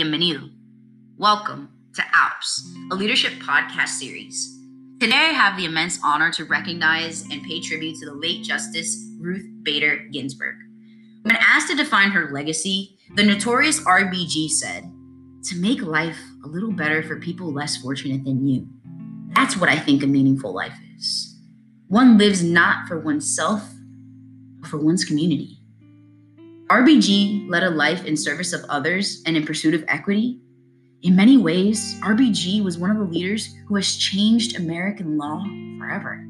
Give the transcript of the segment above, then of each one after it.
bienvenido. Welcome to ALPS, a leadership podcast series. Today, I have the immense honor to recognize and pay tribute to the late Justice Ruth Bader Ginsburg. When asked to define her legacy, the notorious RBG said, To make life a little better for people less fortunate than you. That's what I think a meaningful life is. One lives not for oneself, but for one's community. RBG led a life in service of others and in pursuit of equity. In many ways, RBG was one of the leaders who has changed American law forever.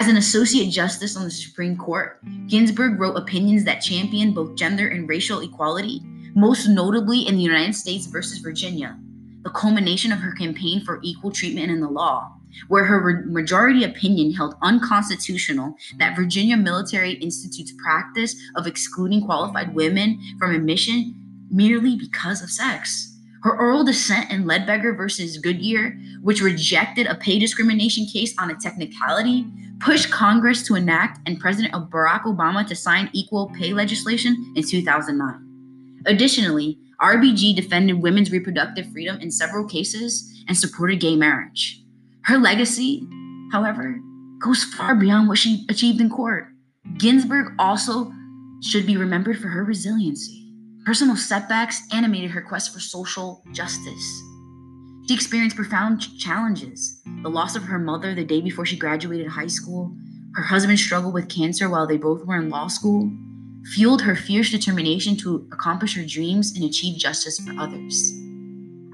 As an associate justice on the Supreme Court, Ginsburg wrote opinions that championed both gender and racial equality, most notably in the United States versus Virginia, the culmination of her campaign for equal treatment in the law where her majority opinion held unconstitutional that Virginia Military Institute's practice of excluding qualified women from admission merely because of sex. Her oral dissent in Ledbetter versus Goodyear, which rejected a pay discrimination case on a technicality, pushed Congress to enact and President Barack Obama to sign equal pay legislation in 2009. Additionally, RBG defended women's reproductive freedom in several cases and supported gay marriage. Her legacy, however, goes far beyond what she achieved in court. Ginsburg also should be remembered for her resiliency. Personal setbacks animated her quest for social justice. She experienced profound challenges the loss of her mother the day before she graduated high school, her husband struggled with cancer while they both were in law school, fueled her fierce determination to accomplish her dreams and achieve justice for others.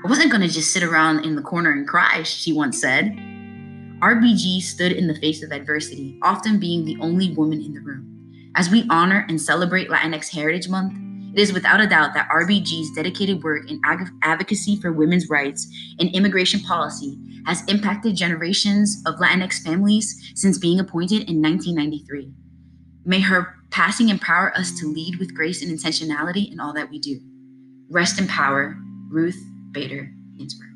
I wasn't going to just sit around in the corner and cry, she once said. RBG stood in the face of adversity, often being the only woman in the room. As we honor and celebrate Latinx Heritage Month, it is without a doubt that RBG's dedicated work in ag- advocacy for women's rights and immigration policy has impacted generations of Latinx families since being appointed in 1993. May her passing empower us to lead with grace and intentionality in all that we do. Rest in power, Ruth Bader Ginsburg.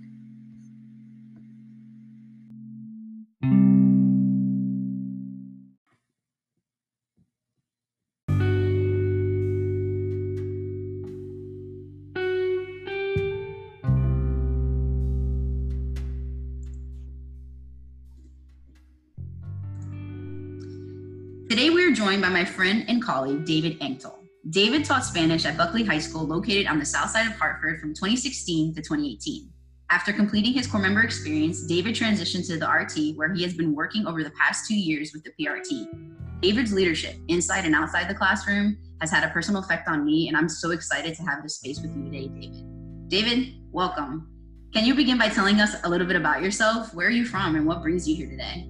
Joined by my friend and colleague, David Anctil. David taught Spanish at Bulkeley High School, located on the south side of Hartford from 2016 to 2018. After completing his corps member experience, David transitioned to the RT, where he has been working over the past two years with the PRT. David's leadership, inside and outside the classroom, has had a personal effect on me, and I'm so excited to have this space with you today, David. David, welcome. Can you begin by telling us a little bit about yourself? Where are you from, and what brings you here today?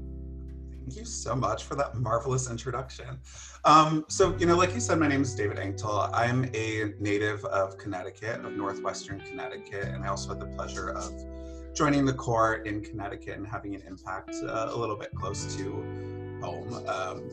Thank you so much for that marvelous introduction. Um, so, you know, like you said, my name is David Anctil. I'm a native of Connecticut, of Northwestern Connecticut, and I also had the pleasure of joining the Corps in Connecticut and having an impact uh, a little bit close to home. Um,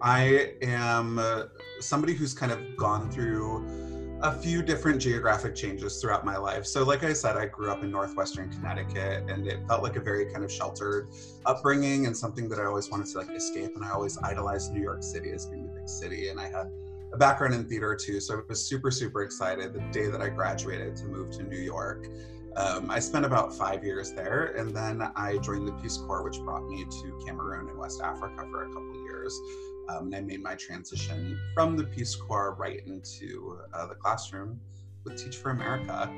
I am uh, somebody who's kind of gone through a few different geographic changes throughout my life. So, like I said, I grew up in northwestern Connecticut, and it felt like a very kind of sheltered upbringing and something that I always wanted to like escape. And I always idolized New York City as being the big city, and I had a background in theater too. So I was super, super excited the day that I graduated to move to New York. Um, I spent about five years there, and then I joined the Peace Corps, which brought me to Cameroon in West Africa for a couple years um, and I made my transition from the Peace Corps right into uh, the classroom with Teach for America.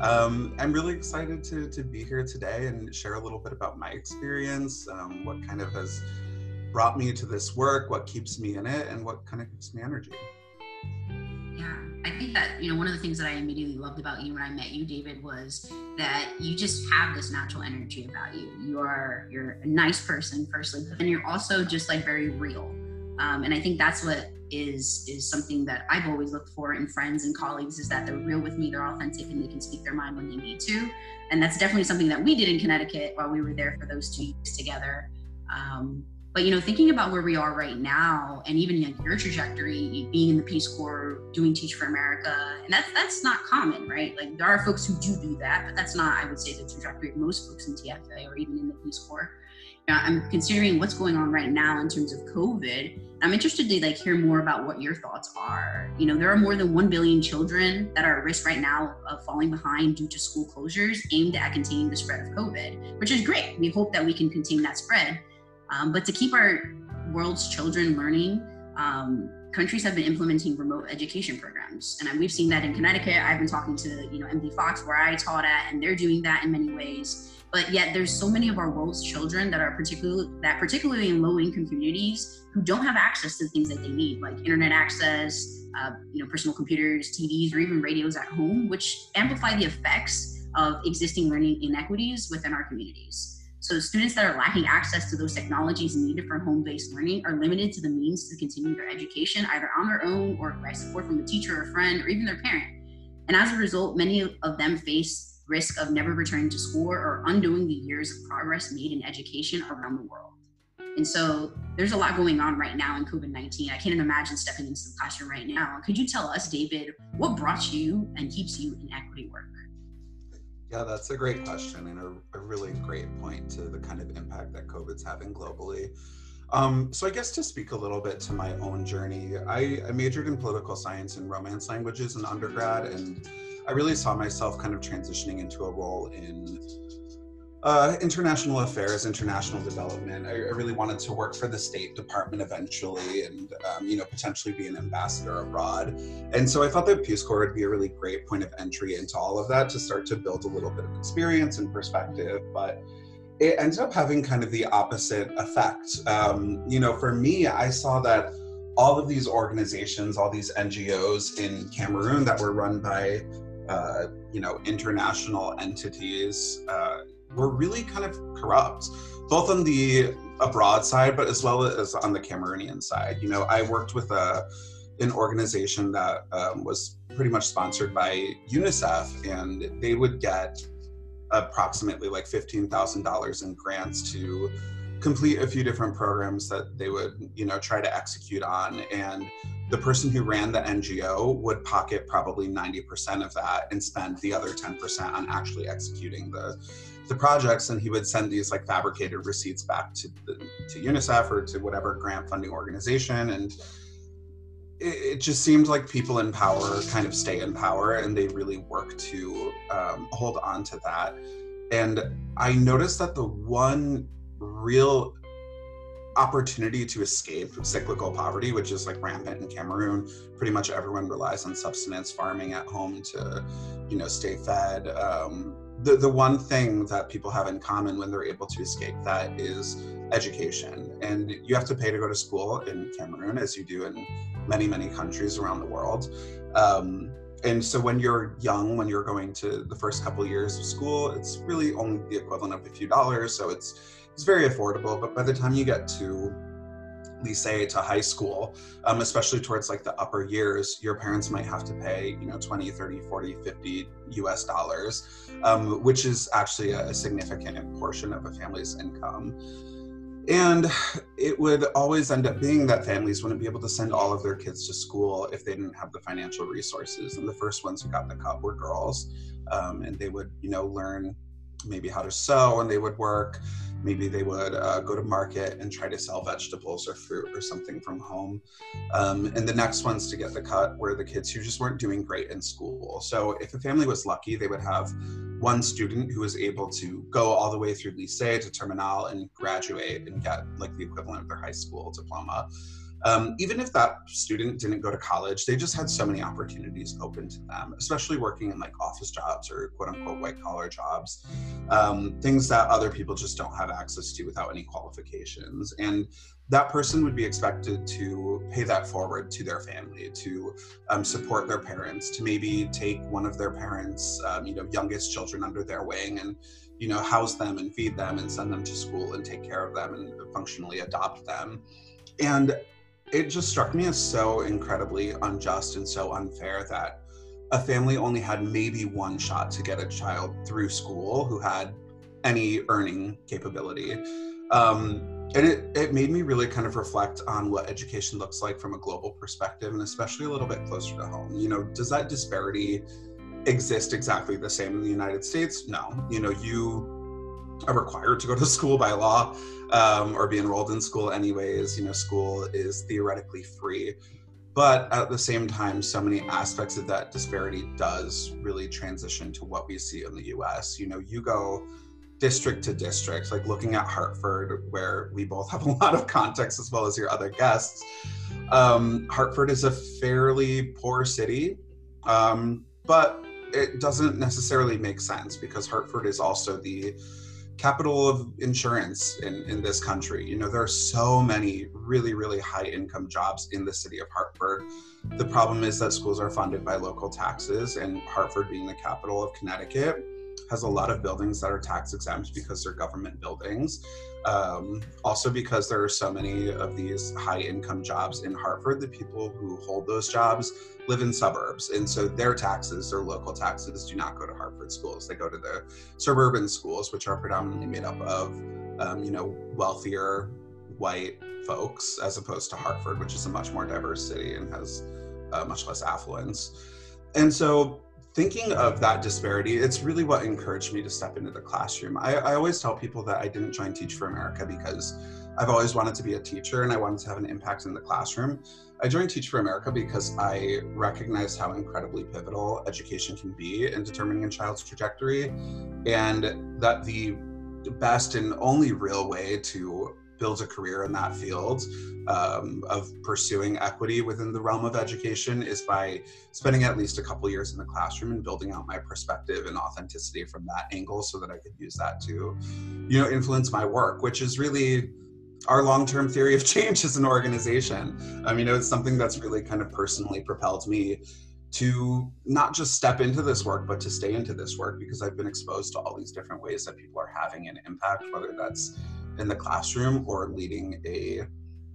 Um, I'm really excited to, to be here today and share a little bit about my experience, um, what kind of has brought me to this work, what keeps me in it, and what kind of gives me energy. Yeah, I think that you know one of the things that I immediately loved about you when I met you, David, was that you just have this natural energy about you. You are you're a nice person, firstly, but then you're also just like very real um, and I think that's what is is something that I've always looked for in friends and colleagues is that they're real with me, they're authentic, and they can speak their mind when they need to. And that's definitely something that we did in Connecticut while we were there for those two years together. Um, but you know, thinking about where we are right now, and even like your trajectory, being in the Peace Corps, doing Teach for America, and that's that's not common, right? Like there are folks who do do that, but that's not, I would say, the trajectory of most folks in TFA or even in the Peace Corps. I'm considering what's going on right now in terms of COVID. I'm interested to like hear more about what your thoughts are. You know, there are more than 1 billion children that are at risk right now of falling behind due to school closures aimed at containing the spread of COVID, which is great. We hope that we can contain that spread. Um, but to keep our world's children learning, um, countries have been implementing remote education programs, and we've seen that in Connecticut. I've been talking to you know MD Fox where I taught at, and they're doing that in many ways but yet there's so many of our world's children that are particularly that particularly in low income communities who don't have access to the things that they need like internet access uh, you know personal computers tvs or even radios at home which amplify the effects of existing learning inequities within our communities. So students that are lacking access to those technologies needed for home-based learning are limited to the means to continue their education either on their own or by support from a teacher or a friend or even their parent. And as a result many of them face risk of never returning to school or undoing the years of progress made in education around the world. And so there's a lot going on right now in COVID 19. I can't imagine stepping into the classroom right now. Could you tell us, David, what brought you and keeps you in equity work? Yeah, that's a great question and a, a really great point to the kind of impact that COVID's having globally. Um, so I guess to speak a little bit to my own journey, I, I majored in political science and romance languages in undergrad and I really saw myself kind of transitioning into a role in uh, international affairs, international development. I, I, really wanted to work for the State Department eventually, and um, you know potentially be an ambassador abroad. And so I thought that Peace Corps would be a really great point of entry into all of that to start to build a little bit of experience and perspective. But it ended up having kind of the opposite effect. Um, you know, for me, I saw that all of these organizations, all these NGOs in Cameroon that were run by uh, you know, international entities uh, were really kind of corrupt, both on the abroad side, but as well as on the Cameroonian side. You know, I worked with a an organization that um, was pretty much sponsored by UNICEF, and they would get approximately like fifteen thousand dollars in grants to complete a few different programs that they would you know try to execute on and the person who ran the ngo would pocket probably 90% of that and spend the other 10% on actually executing the the projects. And he would send these like fabricated receipts back to the, to unicef or to whatever grant funding organization. And it, it just seemed like people in power kind of stay in power and they really work to um, hold on to that. And i noticed that the one real opportunity to escape cyclical poverty, which is like rampant in Cameroon. Pretty much everyone relies on subsistence farming at home to, you know, stay fed. Um, the, the one thing that people have in common when they're able to escape that is education. And you have to pay to go to school in Cameroon, as you do in many, many countries around the world. Um, and so when you're young, when you're going to the first couple years of school, it's really only the equivalent of a few dollars. So it's it's very affordable, but by the time you get to lycée to high school, um, especially towards like the upper years, your parents might have to pay, you know, 20, 30, 40, 50 US dollars, um, which is actually a significant portion of a family's income. And it would always end up being that families wouldn't be able to send all of their kids to school if they didn't have the financial resources. And the first ones who got the cut were girls. Um, and they would, you know, learn maybe how to sew and they would work maybe they would uh, go to market and try to sell vegetables or fruit or something from home. Um, and the next ones to get the cut were the kids who just weren't doing great in school. So if a family was lucky, they would have one student who was able to go all the way through lycée to terminal and graduate and get like the equivalent of their high school diploma um, even if that student didn't go to college, they just had so many opportunities open to them, especially working in like office jobs or quote unquote white collar jobs, um, things that other people just don't have access to without any qualifications. And that person would be expected to pay that forward to their family, to um, support their parents, to maybe take one of their parents, um, you know, youngest children under their wing and you know house them and feed them and send them to school and take care of them and functionally adopt them and it just struck me as so incredibly unjust and so unfair that a family only had maybe one shot to get a child through school who had any earning capability. Um, and it, it made me really kind of reflect on what education looks like from a global perspective and especially a little bit closer to home. You know, does that disparity exist exactly the same in the United States? No. You know, you are required to go to school by law um, or be enrolled in school anyways. You know, school is theoretically free. But at the same time, so many aspects of that disparity does really transition to what we see in the US. You know, you go district to district, like looking at Hartford, where we both have a lot of context as well as your other guests. Um, Hartford is a fairly poor city, um, but it doesn't necessarily make sense because Hartford is also the capital of insurance in, in this country. You know, there are so many really, really high income jobs in the city of Hartford. The problem is that schools are funded by local taxes, and Hartford, being the capital of Connecticut, has a lot of buildings that are tax exempt because they're government buildings. Um, also, because there are so many of these high income jobs in Hartford, the people who hold those jobs live in suburbs. And so their taxes, their local taxes, do not go to Hartford schools. They go to the suburban schools, which are predominantly made up of, um, you know, wealthier white folks, as opposed to Hartford, which is a much more diverse city and has uh, much less affluence. And so thinking of that disparity, it's really what encouraged me to step into the classroom. I, I, always tell people that I didn't join Teach for America because I've always wanted to be a teacher and I wanted to have an impact in the classroom. I joined Teach for America because I recognized how incredibly pivotal education can be in determining a child's trajectory, and that the best and only real way to build a career in that field um, of pursuing equity within the realm of education is by spending at least a couple years in the classroom and building out my perspective and authenticity from that angle so that I could use that to, you know, influence my work, which is really our long-term theory of change as an organization. I mean, it's something that's really kind of personally propelled me to not just step into this work, but to stay into this work because I've been exposed to all these different ways that people are having an impact, whether that's in the classroom or leading a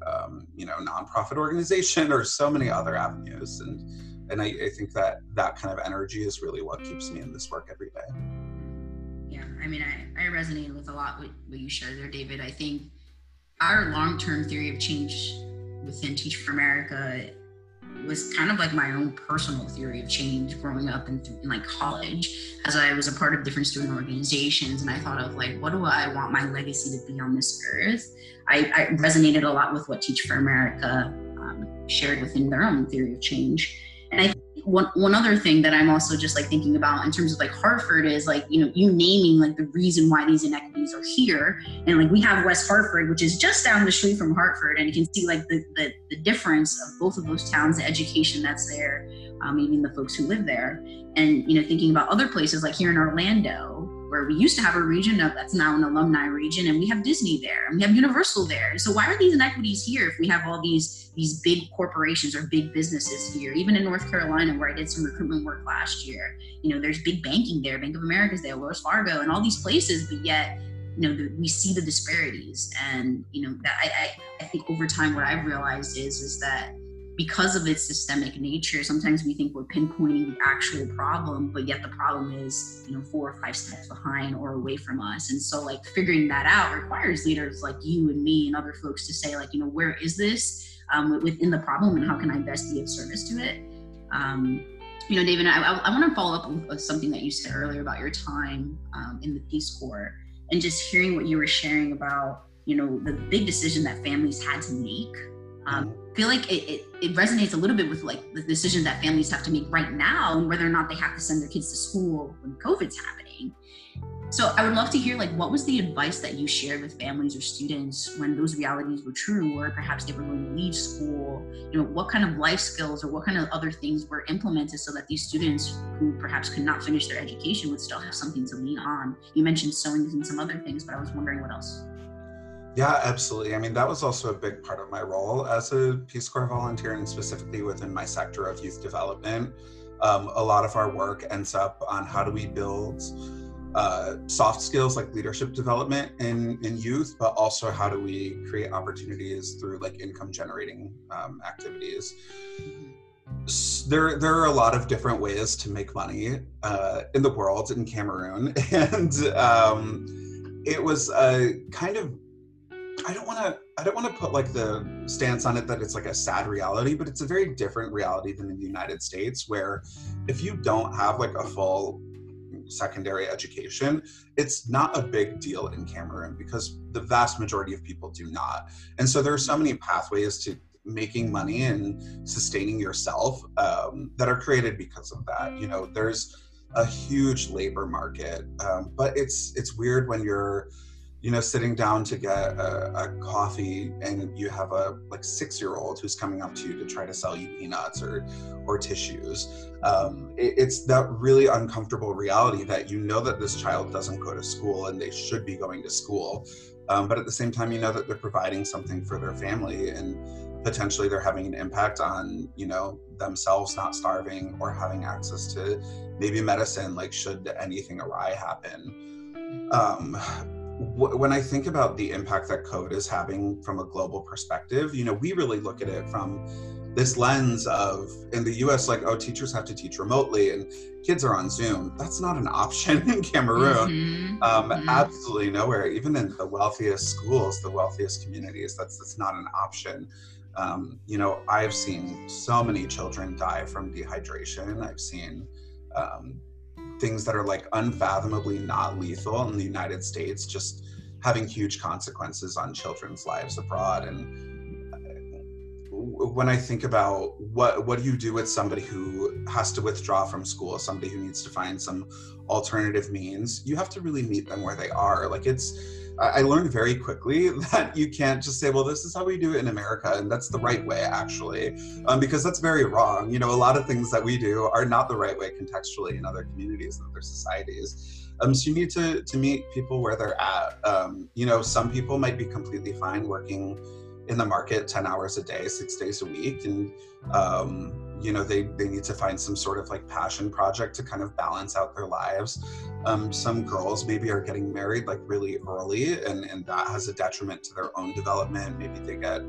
um, you know nonprofit organization or so many other avenues. And and I, I, think that that kind of energy is really what keeps me in this work every day. Yeah i mean i, I resonate with a lot what, what you shared there david. I think our long-term theory of change within teach for america was kind of like my own personal theory of change growing up in, in, like college as i was a part of different student organizations and i thought of like what do i want my legacy to be on this earth? I, I resonated a lot with what teach for america um, shared within their own theory of change. And i one one other thing that I'm also just like thinking about in terms of like Hartford is like you know you naming like the reason why these inequities are here. And like we have West Hartford which is just down the street from Hartford and you can see like the the, the difference of both of those towns the education that's there um, even the folks who live there. And you know thinking about other places like here in Orlando where we used to have a region that's now an alumni region and we have disney there and we have universal there. So why are these inequities here if we have all these these big corporations or big businesses here? Even in north carolina where i did some recruitment work last year you know there's big banking there bank of america's there wells fargo and all these places but yet you know the, we see the disparities. And you know that I, I i think over time what i've realized is is that because of its systemic nature, sometimes we think we're pinpointing the actual problem, but yet the problem is, you know, four or five steps behind or away from us. And so, like, figuring that out requires leaders like you and me and other folks to say, like, you know, where is this um, within the problem and how can I best be of service to it? Um, you know, David, I, I, want to follow up with something that you said earlier about your time um, in the Peace Corps and just hearing what you were sharing about, you know, the big decision that families had to make um, feel like it, it, it, resonates a little bit with like the decisions that families have to make right now and whether or not they have to send their kids to school when COVID's happening. So I would love to hear like what was the advice that you shared with families or students when those realities were true, or perhaps they were going to leave school. You know, what kind of life skills or what kind of other things were implemented so that these students who perhaps could not finish their education would still have something to lean on. You mentioned sewing and some other things, but I was wondering what else. Yeah, absolutely. I mean, that was also a big part of my role as a Peace Corps volunteer, and specifically within my sector of youth development. Um, a lot of our work ends up on how do we build uh, soft skills like leadership development in, in youth, but also how do we create opportunities through like income generating um, activities. There, there are a lot of different ways to make money uh, in the world in Cameroon, and um, it was a kind of I don't want to I don't want to put like the stance on it that it's like a sad reality, but it's a very different reality than in the United States where if you don't have like a full secondary education, it's not a big deal in Cameroon because the vast majority of people do not. And so there are so many pathways to making money and sustaining yourself um, that are created because of that. You know, there's a huge labor market, um, but it's it's weird when you're you know sitting down to get a, a coffee and you have a like six year old who's coming up to you to try to sell you peanuts or or tissues um, it, it's that really uncomfortable reality that you know that this child doesn't go to school and they should be going to school um, but at the same time you know that they're providing something for their family and potentially they're having an impact on you know themselves not starving or having access to maybe medicine like should anything awry happen. Um, when I think about the impact that code is having from a global perspective, you know, we really look at it from this lens of in the US, like, oh, teachers have to teach remotely and kids are on Zoom. That's not an option in Cameroon. Mm-hmm. Um, mm-hmm. Absolutely nowhere. Even in the wealthiest schools, the wealthiest communities, that's that's not an option. Um, you know, I've seen so many children die from dehydration. I've seen um, things that are like unfathomably not lethal in the United States just having huge consequences on children's lives abroad. And uh, when I think about what what do you do with somebody who has to withdraw from school, somebody who needs to find some alternative means, you have to really meet them where they are. Like it's I learned very quickly that you can't just say, well, this is how we do it in America, and that's the right way, actually, um, because that's very wrong. You know, a lot of things that we do are not the right way contextually in other communities and other societies. Um, so you need to, to meet people where they're at. Um, you know, some people might be completely fine working in the market 10 hours a day, six days a week, and um, you know they they need to find some sort of like passion project to kind of balance out their lives. Um, some girls maybe are getting married like really early and and that has a detriment to their own development. Maybe they get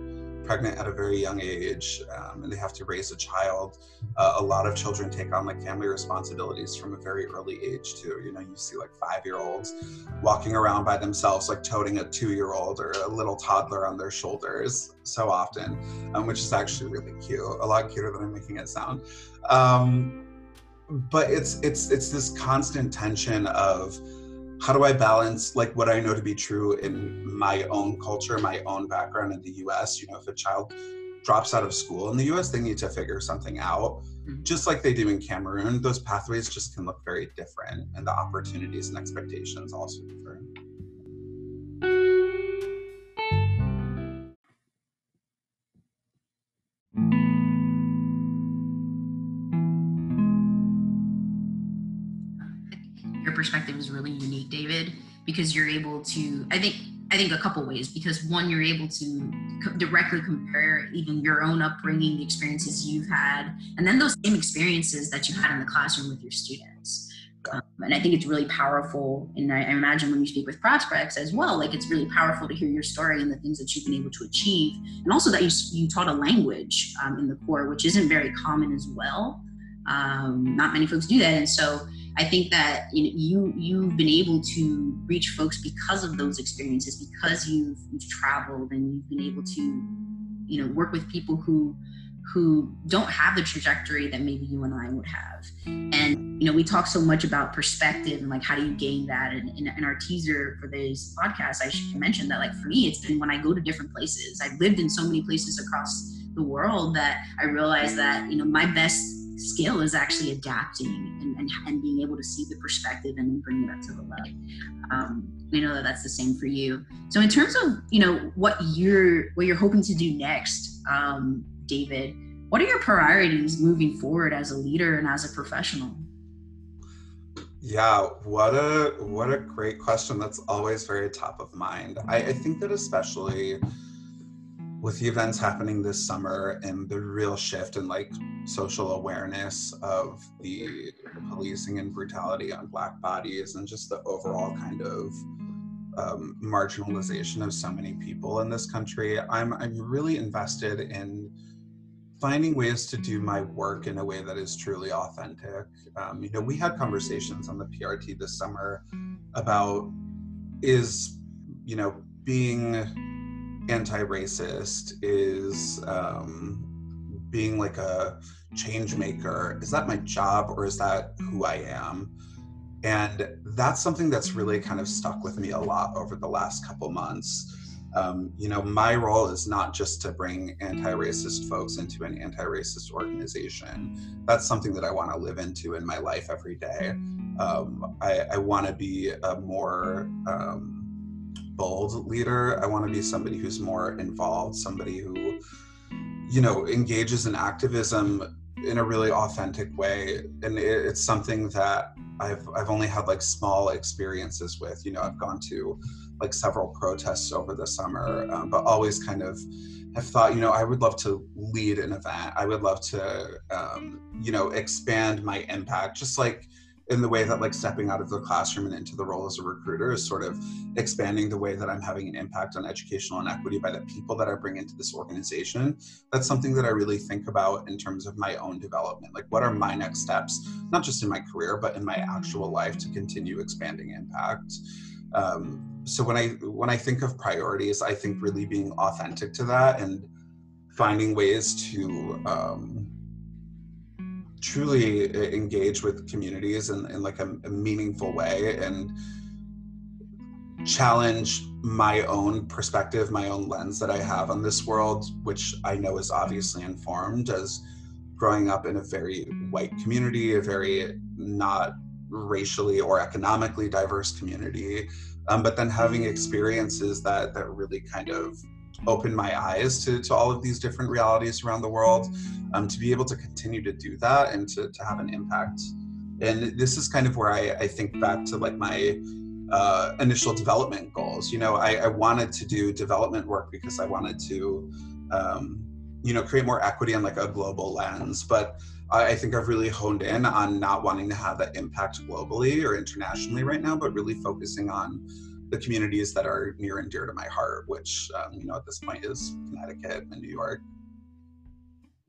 pregnant at a very young age um, and they have to raise a child. Uh, a lot of children take on like family responsibilities from a very early age too. You know, you see like five year olds walking around by themselves, like toting a two year old or a little toddler on their shoulders so often, um, which is actually really cute. A lot cuter than I'm making it sound. Um, but it's it's it's this constant tension of how do I balance like what I know to be true in my own culture, my own background in the US? You know, if a child drops out of school in the US, they need to figure something out. Mm-hmm. Just like they do in Cameroon, those pathways just can look very different, and the opportunities and expectations also different. Is really unique, David, because you're able to, I think, I think a couple ways because one, you're able to co- directly compare even your own upbringing, the experiences you've had, and then those same experiences that you had in the classroom with your students. Um, and I think it's really powerful. And I, I, imagine when you speak with prospects as well, like it's really powerful to hear your story and the things that you've been able to achieve. And also that you, you taught a language um, in the corps, which isn't very common as well. Um, not many folks do that. And so I think that you you've been able to reach folks because of those experiences, because you've, you've traveled and you've been able to, you know, work with people who who don't have the trajectory that maybe you and I would have. And you know, we talk so much about perspective and like how do you gain that. And in, in our teaser for this podcast, I should mention that like for me, it's been when I go to different places. I've lived in so many places across the world that I realize that you know my best skill is actually adapting and, and, and, being able to see the perspective and then bring up to the level. Um, we know that that's the same for you. So in terms of you know what you're what you're hoping to do next, um, David, what are your priorities moving forward as a leader and as a professional? Yeah, what a what a great question. That's always very top of mind. I, I think that especially with the events happening this summer and the real shift in like social awareness of the policing and brutality on black bodies and just the overall kind of um, marginalization of so many people in this country i'm i'm really invested in finding ways to do my work in a way that is truly authentic. Um, you know we had conversations on the prt this summer about is you know being anti-racist is um, being like a change maker is that my job or is that who i am And that's something that's really kind of stuck with me a lot over the last couple months. Um, you know, my role is not just to bring anti racist folks into an anti racist organization. That's something that I want to live into in my life every day. Um, I, I want to be a more um, bold leader. I want to be somebody who's more involved, somebody who, you know, engages in activism in a really authentic way. And it, it's something that I've, I've only had like small experiences with. You know, I've gone to like several protests over the summer, um, but always kind of have thought, you know, I would love to lead an event. I would love to, um, you know, expand my impact, just like in the way that like stepping out of the classroom and into the role as a recruiter is sort of expanding the way that I'm having an impact on educational inequity by the people that I bring into this organization. That's something that I really think about in terms of my own development. Like, what are my next steps, not just in my career, but in my actual life to continue expanding impact? Um, so when I when I think of priorities, I think really being authentic to that and finding ways to um, truly engage with communities in, in like a, a meaningful way and challenge my own perspective, my own lens that I have on this world, which I know is obviously informed as growing up in a very white community, a very not racially or economically diverse community, um, but then having experiences that that really kind of open my eyes to, to all of these different realities around the world um, to be able to continue to do that and to, to have an impact. And this is kind of where i, I think back to like my uh, initial development goals. You know I, I, wanted to do development work because i wanted to um, you know create more equity on like a global lens. But I, I think i've really honed in on not wanting to have that impact globally or internationally right now but really focusing on the communities that are near and dear to my heart, which um, you know at this point is Connecticut and New York.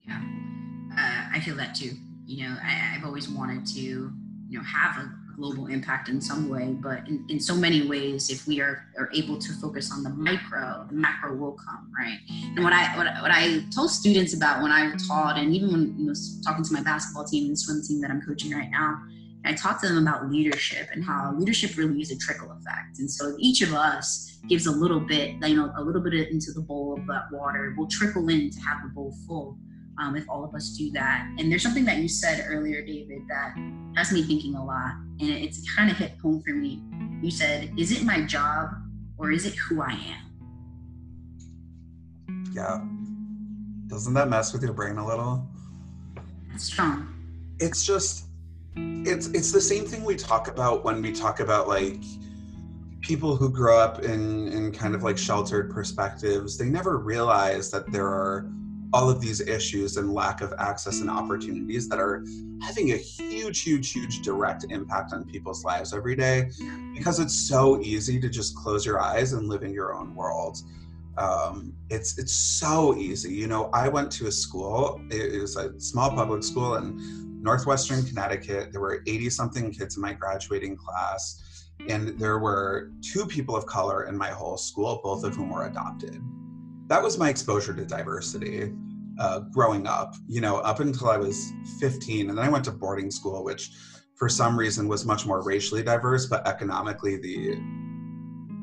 Yeah, uh, I feel that too. You know, I, have always wanted to, you know, have a global impact in some way, but in, in so many ways, if we are, are able to focus on the micro, the macro will come, right? And what I what, what I told students about when I taught, and even when you know talking to my basketball team and swim team that I'm coaching right now, I talked to them about leadership and how leadership really is a trickle effect. And so if each of us gives a little bit, you know, a little bit into the bowl of that water, will trickle in to have the bowl full. Um, if all of us do that. And there's something that you said earlier, David, that has me thinking a lot, and it's kind of hit home for me. You said, "Is it my job, or is it who I am?" Yeah. Doesn't that mess with your brain a little? It's strong. It's just it's it's the same thing we talk about when we talk about like people who grow up in in kind of like sheltered perspectives. They never realize that there are all of these issues and lack of access and opportunities that are having a huge huge huge direct impact on people's lives every day because it's so easy to just close your eyes and live in your own world. Um, it's it's so easy. You know i went to a school it was a small public school and Northwestern Connecticut. There were 80 something kids in my graduating class, and there were two people of color in my whole school, both of whom were adopted. That was my exposure to diversity uh, growing up, you know, up until I was 15. And then I went to boarding school, which for some reason was much more racially diverse, but economically the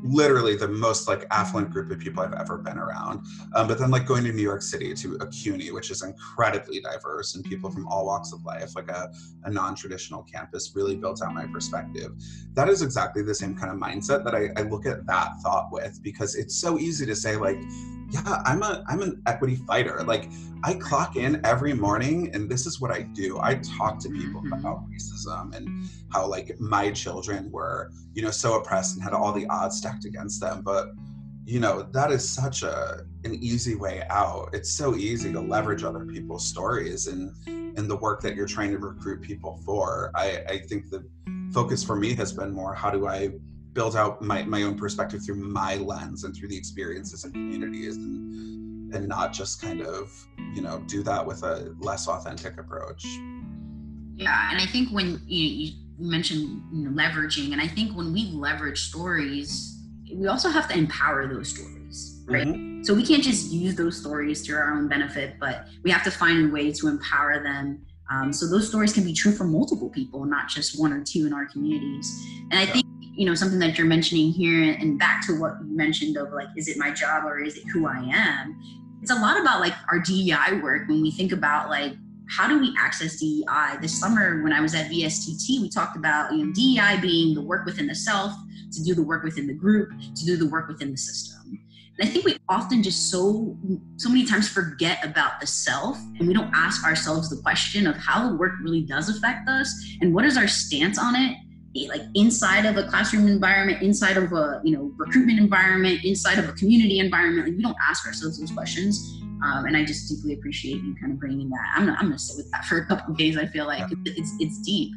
literally the most like affluent group of people I've ever been around. Um, but then like going to New York City to a CUNY, which is incredibly diverse and people from all walks of life, like a, a non-traditional campus really built out my perspective. That is exactly the same kind of mindset that I, I look at that thought with because it's so easy to say like, yeah, I'm a I'm an equity fighter. Like I clock in every morning and this is what I do. I talk to people mm-hmm. about racism and how like my children were, you know, so oppressed and had all the odds stacked against them. But you know, that is such a an easy way out. It's so easy to leverage other people's stories and and the work that you're trying to recruit people for. I, I think the focus for me has been more how do I build out my, my own perspective through my lens and through the experiences and communities and, and not just kind of you know do that with a less authentic approach yeah and i think when you, you mentioned you know, leveraging and i think when we leverage stories we also have to empower those stories right mm-hmm. so we can't just use those stories to our own benefit but we have to find a way to empower them Um, so those stories can be true for multiple people, not just one or two in our communities. And I think you know something that you're mentioning here, and back to what you mentioned of like, is it my job or is it who I am? It's a lot about like our DEI work when we think about like how do we access DEI? This summer, when I was at VSTT, we talked about you know DEI being the work within the self, to do the work within the group, to do the work within the system. And I think we often just so so many times forget about the self, and we don't ask ourselves the question of how the work really does affect us, and what is our stance on it, like inside of a classroom environment, inside of a you know recruitment environment, inside of a community environment. Like we don't ask ourselves those questions um, and I just deeply appreciate you kind of bringing that. I'm gonna, I'm gonna sit with that for a couple days. I feel like it's, it's deep.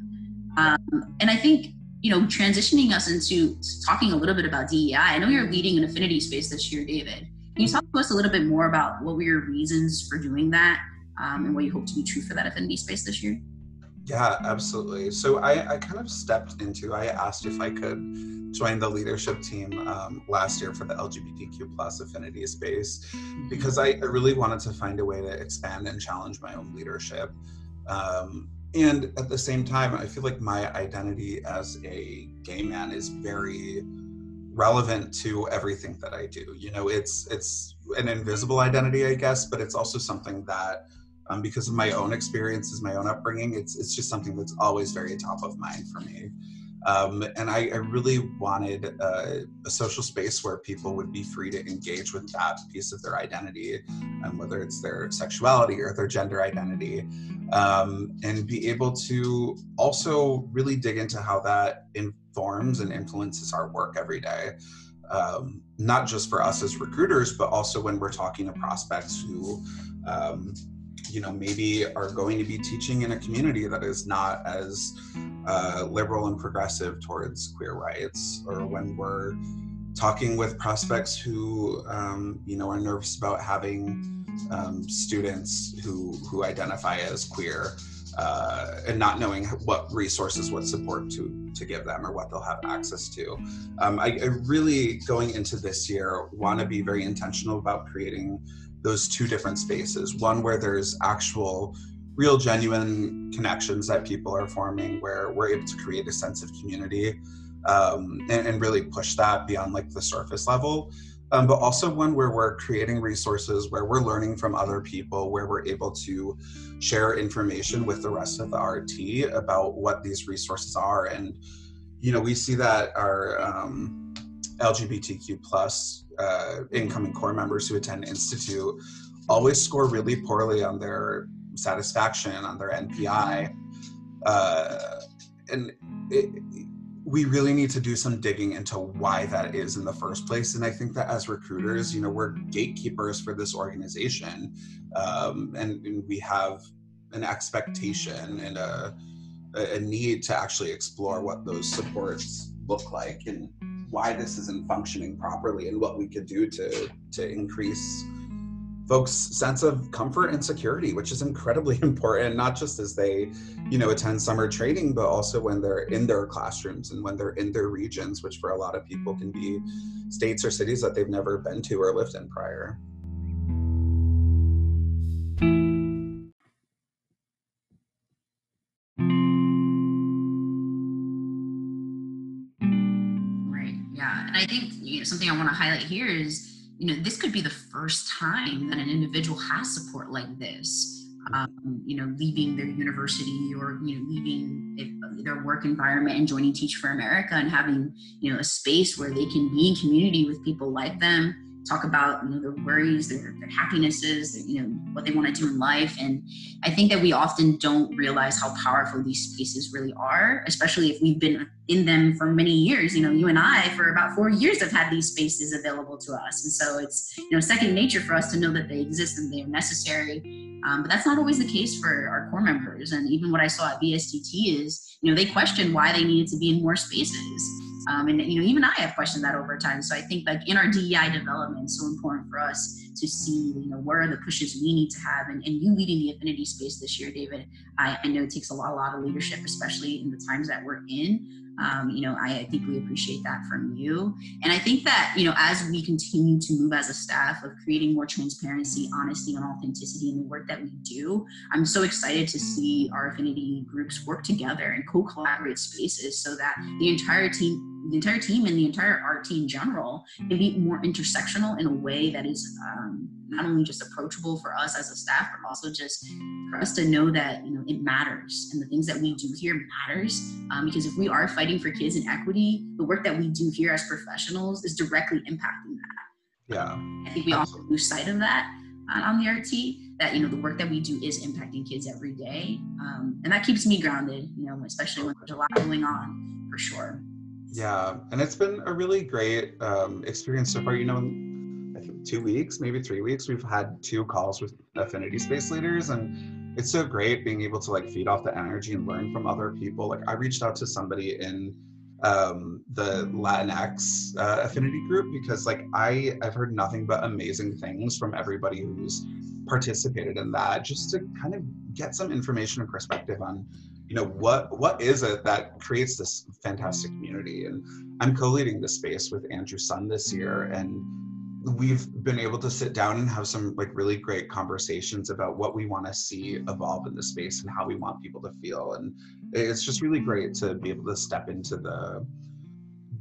Um, and I think, you know, transitioning us into talking a little bit about DEI, I know you're leading an affinity space this year, David. Can you talk to us a little bit more about what were your reasons for doing that um, and what you hope to be true for that affinity space this year? Yeah, absolutely. So I, I kind of stepped into, I asked if I could join the leadership team um, last year for the LGBTQ plus affinity space mm-hmm. because I, I, really wanted to find a way to expand and challenge my own leadership. Um, and at the same time, I feel like my identity as a gay man is very relevant to everything that I do. You know, it's it's an invisible identity, I guess, but it's also something that um, because of my own experiences, my own upbringing, it's it's just something that's always very top of mind for me. Um, and I, I, really wanted a, a, social space where people would be free to engage with that piece of their identity, um, whether it's their sexuality or their gender identity, um, and be able to also really dig into how that informs and influences our work every day. Um, not just for us as recruiters, but also when we're talking to prospects who um, you know maybe are going to be teaching in a community that is not as uh, liberal and progressive towards queer rights or when we're talking with prospects who um, you know are nervous about having um, students who who identify as queer uh, and not knowing what resources, what support to to give them, or what they'll have access to. Um, I, I, really, going into this year, want to be very intentional about creating those two different spaces. One where there's actual real genuine connections that people are forming where we're able to create a sense of community um, and, and, really push that beyond like the surface level. Um, but also one where we're creating resources where we're learning from other people where we're able to share information with the rest of the rt about what these resources are. And you know we see that our um, lgbtq plus uh, incoming corps members who attend institute always score really poorly on their satisfaction on their npi uh, and it, we really need to do some digging into why that is in the first place. And i think that as recruiters you know we're gatekeepers for this organization um, and, and, we have an expectation and a, a need to actually explore what those supports look like. And why this isn't functioning properly and what we could do to to increase folks sense of comfort and security which is incredibly important not just as they you know attend summer training but also when they're in their classrooms and when they're in their regions which for a lot of people can be states or cities that they've never been to or lived in prior I think you know, something I want to highlight here is, you know, this could be the first time that an individual has support like this. Um, you know, leaving their university or you know, leaving their work environment and joining Teach for America and having you know a space where they can be in community with people like them talk about you know their worries their, their happinesses their, you know what they want to do in life. And i think that we often don't realize how powerful these spaces really are especially if we've been in them for many years. You know you and i for about four years have had these spaces available to us. And so it's you know second nature for us to know that they exist and they are necessary. Um, but that's not always the case for our corps members. And even what i saw at vstt is you know they questioned why they needed to be in more spaces um, and you know, even I have questioned that over time. So I think like in our DEI development, so important for us to see, you know, where are the pushes we need to have. And, and you leading the affinity space this year, David, I, I know it takes a lot, a lot of leadership, especially in the times that we're in. Um, you know, I, I, think we appreciate that from you. And I think that, you know, as we continue to move as a staff of creating more transparency, honesty, and authenticity in the work that we do, I'm so excited to see our affinity groups work together and co-collaborate spaces so that the entire team the entire team and the entire art team in general can be more intersectional in a way that is um, not only just approachable for us as a staff, but also just for us to know that you know it matters and the things that we do here matters. Um, because if we are fighting for kids and equity, the work that we do here as professionals is directly impacting that. Yeah, I think we absolutely. also lose sight of that uh, on the RT. That you know the work that we do is impacting kids every day, um, and that keeps me grounded. You know, especially when there's a lot going on, for sure. Yeah, and it's been a really great um, experience so far. You know, think two weeks, maybe three weeks, we've had two calls with affinity space leaders, and it's so great being able to like feed off the energy and learn from other people. Like I reached out to somebody in um, the Latinx uh, affinity group because like I I've heard nothing but amazing things from everybody who's participated in that, just to kind of get some information and perspective on you know what what is it that creates this fantastic community and i'm co-leading this space with andrew sun this year and we've been able to sit down and have some like really great conversations about what we want to see evolve in the space and how we want people to feel and it's just really great to be able to step into the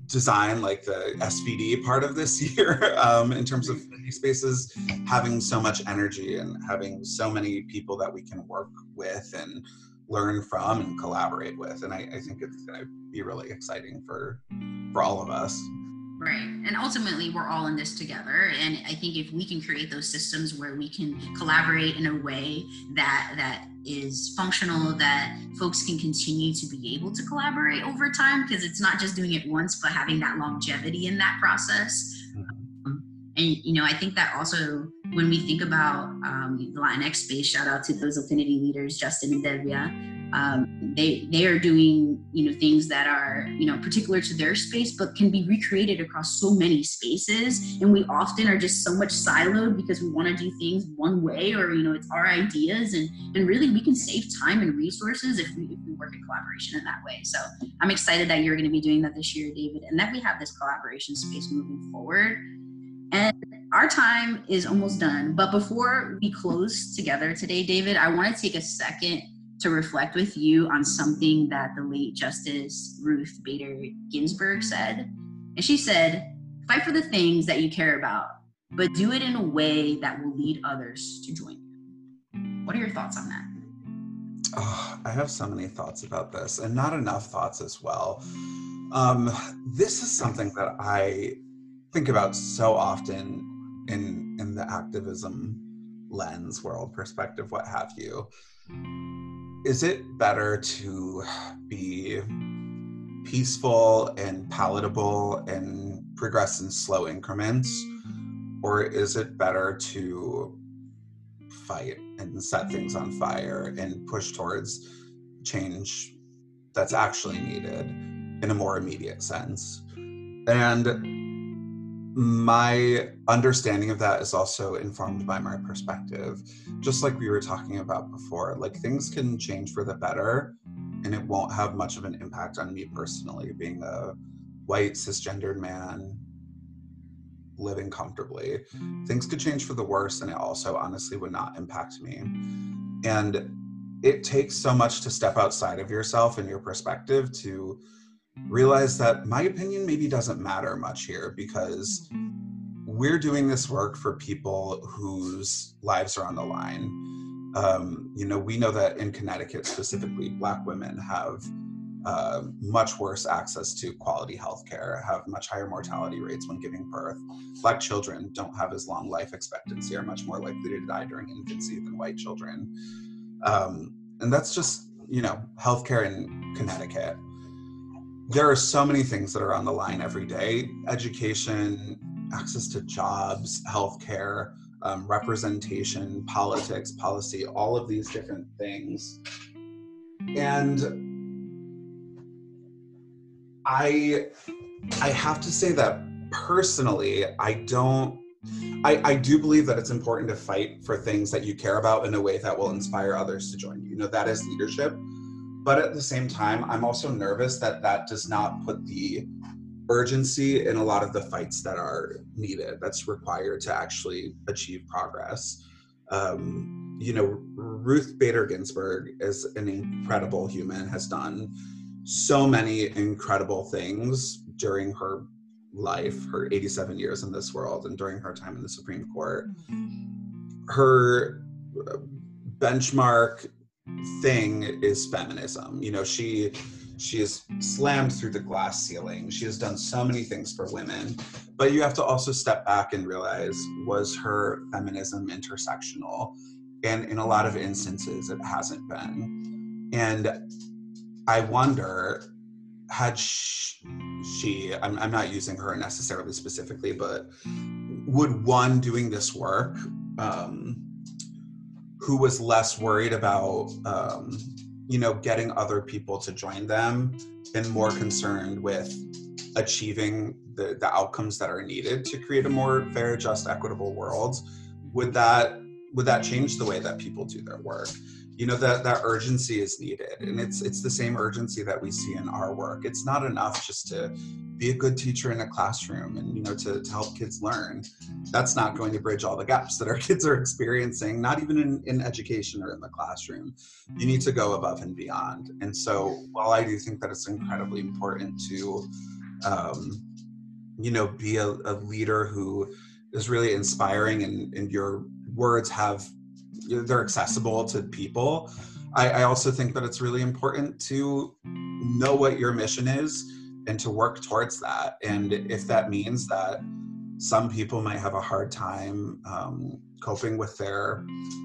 design like the svd part of this year um, in terms of spaces having so much energy and having so many people that we can work with and learn from and collaborate with. And I, I think it's going to be really exciting for for all of us. Right. And ultimately, we're all in this together. And I think if we can create those systems where we can collaborate in a way that that is functional, that folks can continue to be able to collaborate over time, because it's not just doing it once, but having that longevity in that process. Mm-hmm. And you know, I think that also when we think about um, the Latinx space, shout out to those affinity leaders, Justin and Devia. Um, they they are doing you know things that are you know particular to their space, but can be recreated across so many spaces. And we often are just so much siloed because we want to do things one way, or you know it's our ideas, and and really we can save time and resources if we if we work in collaboration in that way. So I'm excited that you're going to be doing that this year, David, and that we have this collaboration space moving forward. And our time is almost done. But before we close together today, David, I want to take a second to reflect with you on something that the late Justice Ruth Bader Ginsburg said. And she said, Fight for the things that you care about, but do it in a way that will lead others to join you. What are your thoughts on that? Oh, I have so many thoughts about this, and not enough thoughts as well. Um, this is something that I think about so often in in the activism lens world perspective what have you is it better to be peaceful and palatable and progress in slow increments? Or is it better to fight and set things on fire and push towards change that's actually needed in a more immediate sense? And my understanding of that is also informed by my perspective. Just like we were talking about before like things can change for the better and it won't have much of an impact on me personally being a white cisgendered man living comfortably. Things could change for the worse and it also honestly would not impact me. And it takes so much to step outside of yourself and your perspective to realize that my opinion maybe doesn't matter much here because we're doing this work for people whose lives are on the line. Um, you know, we know that in Connecticut specifically, Black women have uh, much worse access to quality health care, have much higher mortality rates when giving birth. Black children don't have as long life expectancy, are much more likely to die during infancy than white children. Um, and that's just, you know, healthcare in Connecticut there are so many things that are on the line every day. Education access to jobs healthcare um, representation politics policy all of these different things. And i i have to say that personally i don't I, I do believe that it's important to fight for things that you care about in a way that will inspire others to join you. You know, that is leadership but at the same time, I'm also nervous that that does not put the urgency in a lot of the fights that are needed, that's required to actually achieve progress. Um, you know, Ruth Bader Ginsburg is an incredible human, has done so many incredible things during her life, her 87 years in this world, and during her time in the Supreme Court. Her uh, benchmark thing is feminism. You know, she she has slammed through the glass ceiling. She has done so many things for women, but you have to also step back and realize was her feminism intersectional? And in a lot of instances, it hasn't been. And I wonder, had she, she I'm, I'm not using her necessarily specifically, but would one doing this work um, who was less worried about um, you know getting other people to join them and more concerned with achieving the, the outcomes that are needed to create a more fair just equitable world would that would that change the way that people do their work you know that that urgency is needed. And it's it's the same urgency that we see in our work. It's not enough just to be a good teacher in a classroom and you know to, to help kids learn. That's not going to bridge all the gaps that our kids are experiencing not even in, in education or in the classroom. You need to go above and beyond. And so while i do think that it's incredibly important to um, you know be a, a leader who is really inspiring and, and your words have they're accessible to people. I, I also think that it's really important to know what your mission is and to work towards that. And if that means that some people might have a hard time um, coping with their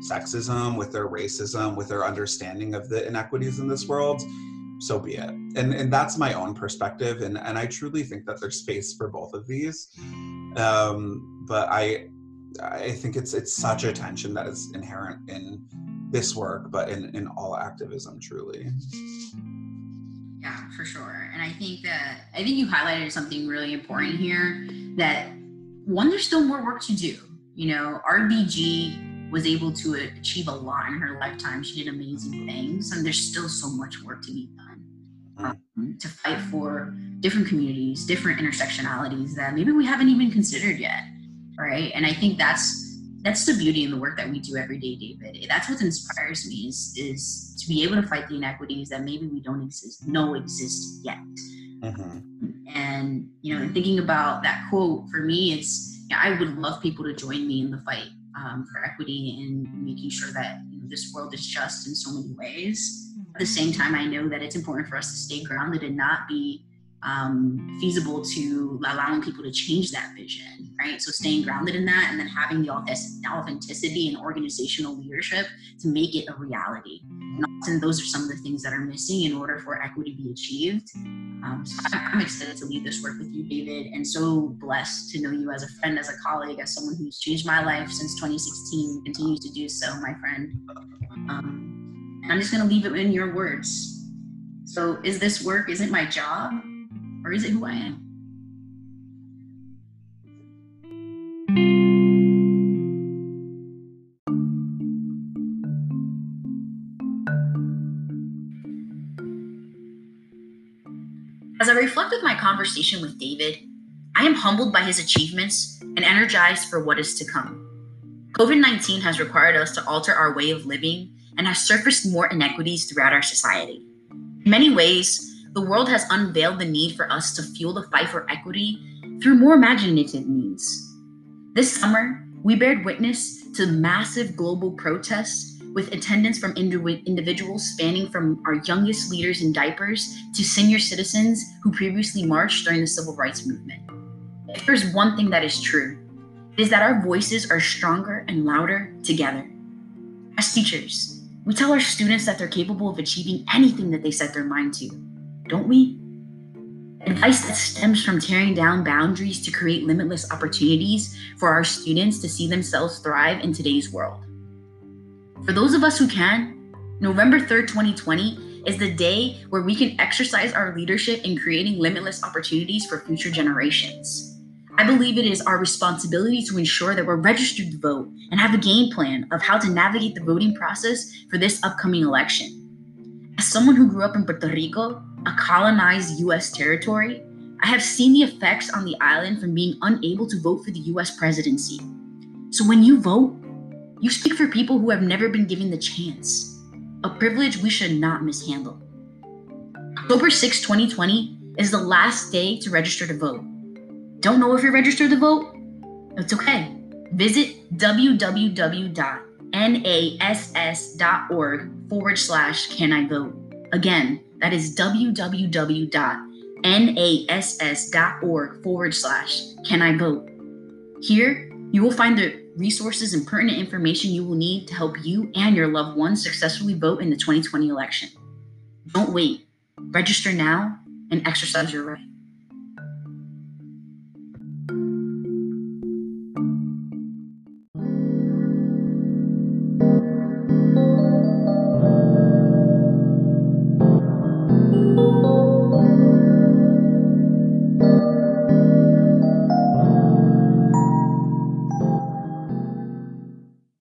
sexism, with their racism, with their understanding of the inequities in this world, so be it. And and that's my own perspective, and and I truly think that there's space for both of these. Um, but I I think it's it's such a tension that is inherent in this work, but in in all activism, truly. Yeah, for sure. And I think that I think you highlighted something really important here. That one, there's still more work to do. You know, RBG was able to achieve a lot in her lifetime. She did amazing things, and there's still so much work to be done mm-hmm. um, to fight for different communities, different intersectionalities that maybe we haven't even considered yet right? And i think that's that's the beauty in the work that we do every day david. That's what inspires me is is to be able to fight the inequities that maybe we don't exist know exist yet. Mm-hmm. and you know thinking about that quote for me it's you know, i would love people to join me in the fight um, for equity and making sure that you know, this world is just in so many ways. At the same time i know that it's important for us to stay grounded and not be um, feasible to allowing people to change that vision, right? So staying grounded in that and then having the authenticity and organizational leadership to make it a reality. And often those are some of the things that are missing in order for equity to be achieved. Um, so I'm, excited to lead this work with you, David, and so blessed to know you as a friend, as a colleague, as someone who's changed my life since 2016, continues to do so, my friend. Um, and I'm just going to leave it in your words. So, is this work? Is it my job? Or is it who I am? As I reflect with my conversation with David, I am humbled by his achievements and energized for what is to come. COVID 19 has required us to alter our way of living and has surfaced more inequities throughout our society. In many ways, the world has unveiled the need for us to fuel the fight for equity through more imaginative means. This summer, we bared witness to massive global protests with attendance from individuals spanning from our youngest leaders in diapers to senior citizens who previously marched during the civil rights movement. If there's one thing that is true, it is that our voices are stronger and louder together. As teachers, we tell our students that they're capable of achieving anything that they set their mind to don't we? Advice that stems from tearing down boundaries to create limitless opportunities for our students to see themselves thrive in today's world. For those of us who can, November 3rd, 2020 is the day where we can exercise our leadership in creating limitless opportunities for future generations. I believe it is our responsibility to ensure that we're registered to vote and have a game plan of how to navigate the voting process for this upcoming election. As someone who grew up in Puerto Rico, a colonized US territory, I have seen the effects on the island from being unable to vote for the US presidency. So when you vote, you speak for people who have never been given the chance, a privilege we should not mishandle. October 6, 2020 is the last day to register to vote. Don't know if you're registered to vote? It's okay. Visit www.nass.org forward slash can I vote. Again, that is www.nass.org forward slash can I vote. Here, you will find the resources and pertinent information you will need to help you and your loved ones successfully vote in the 2020 election. Don't wait. Register now and exercise your right.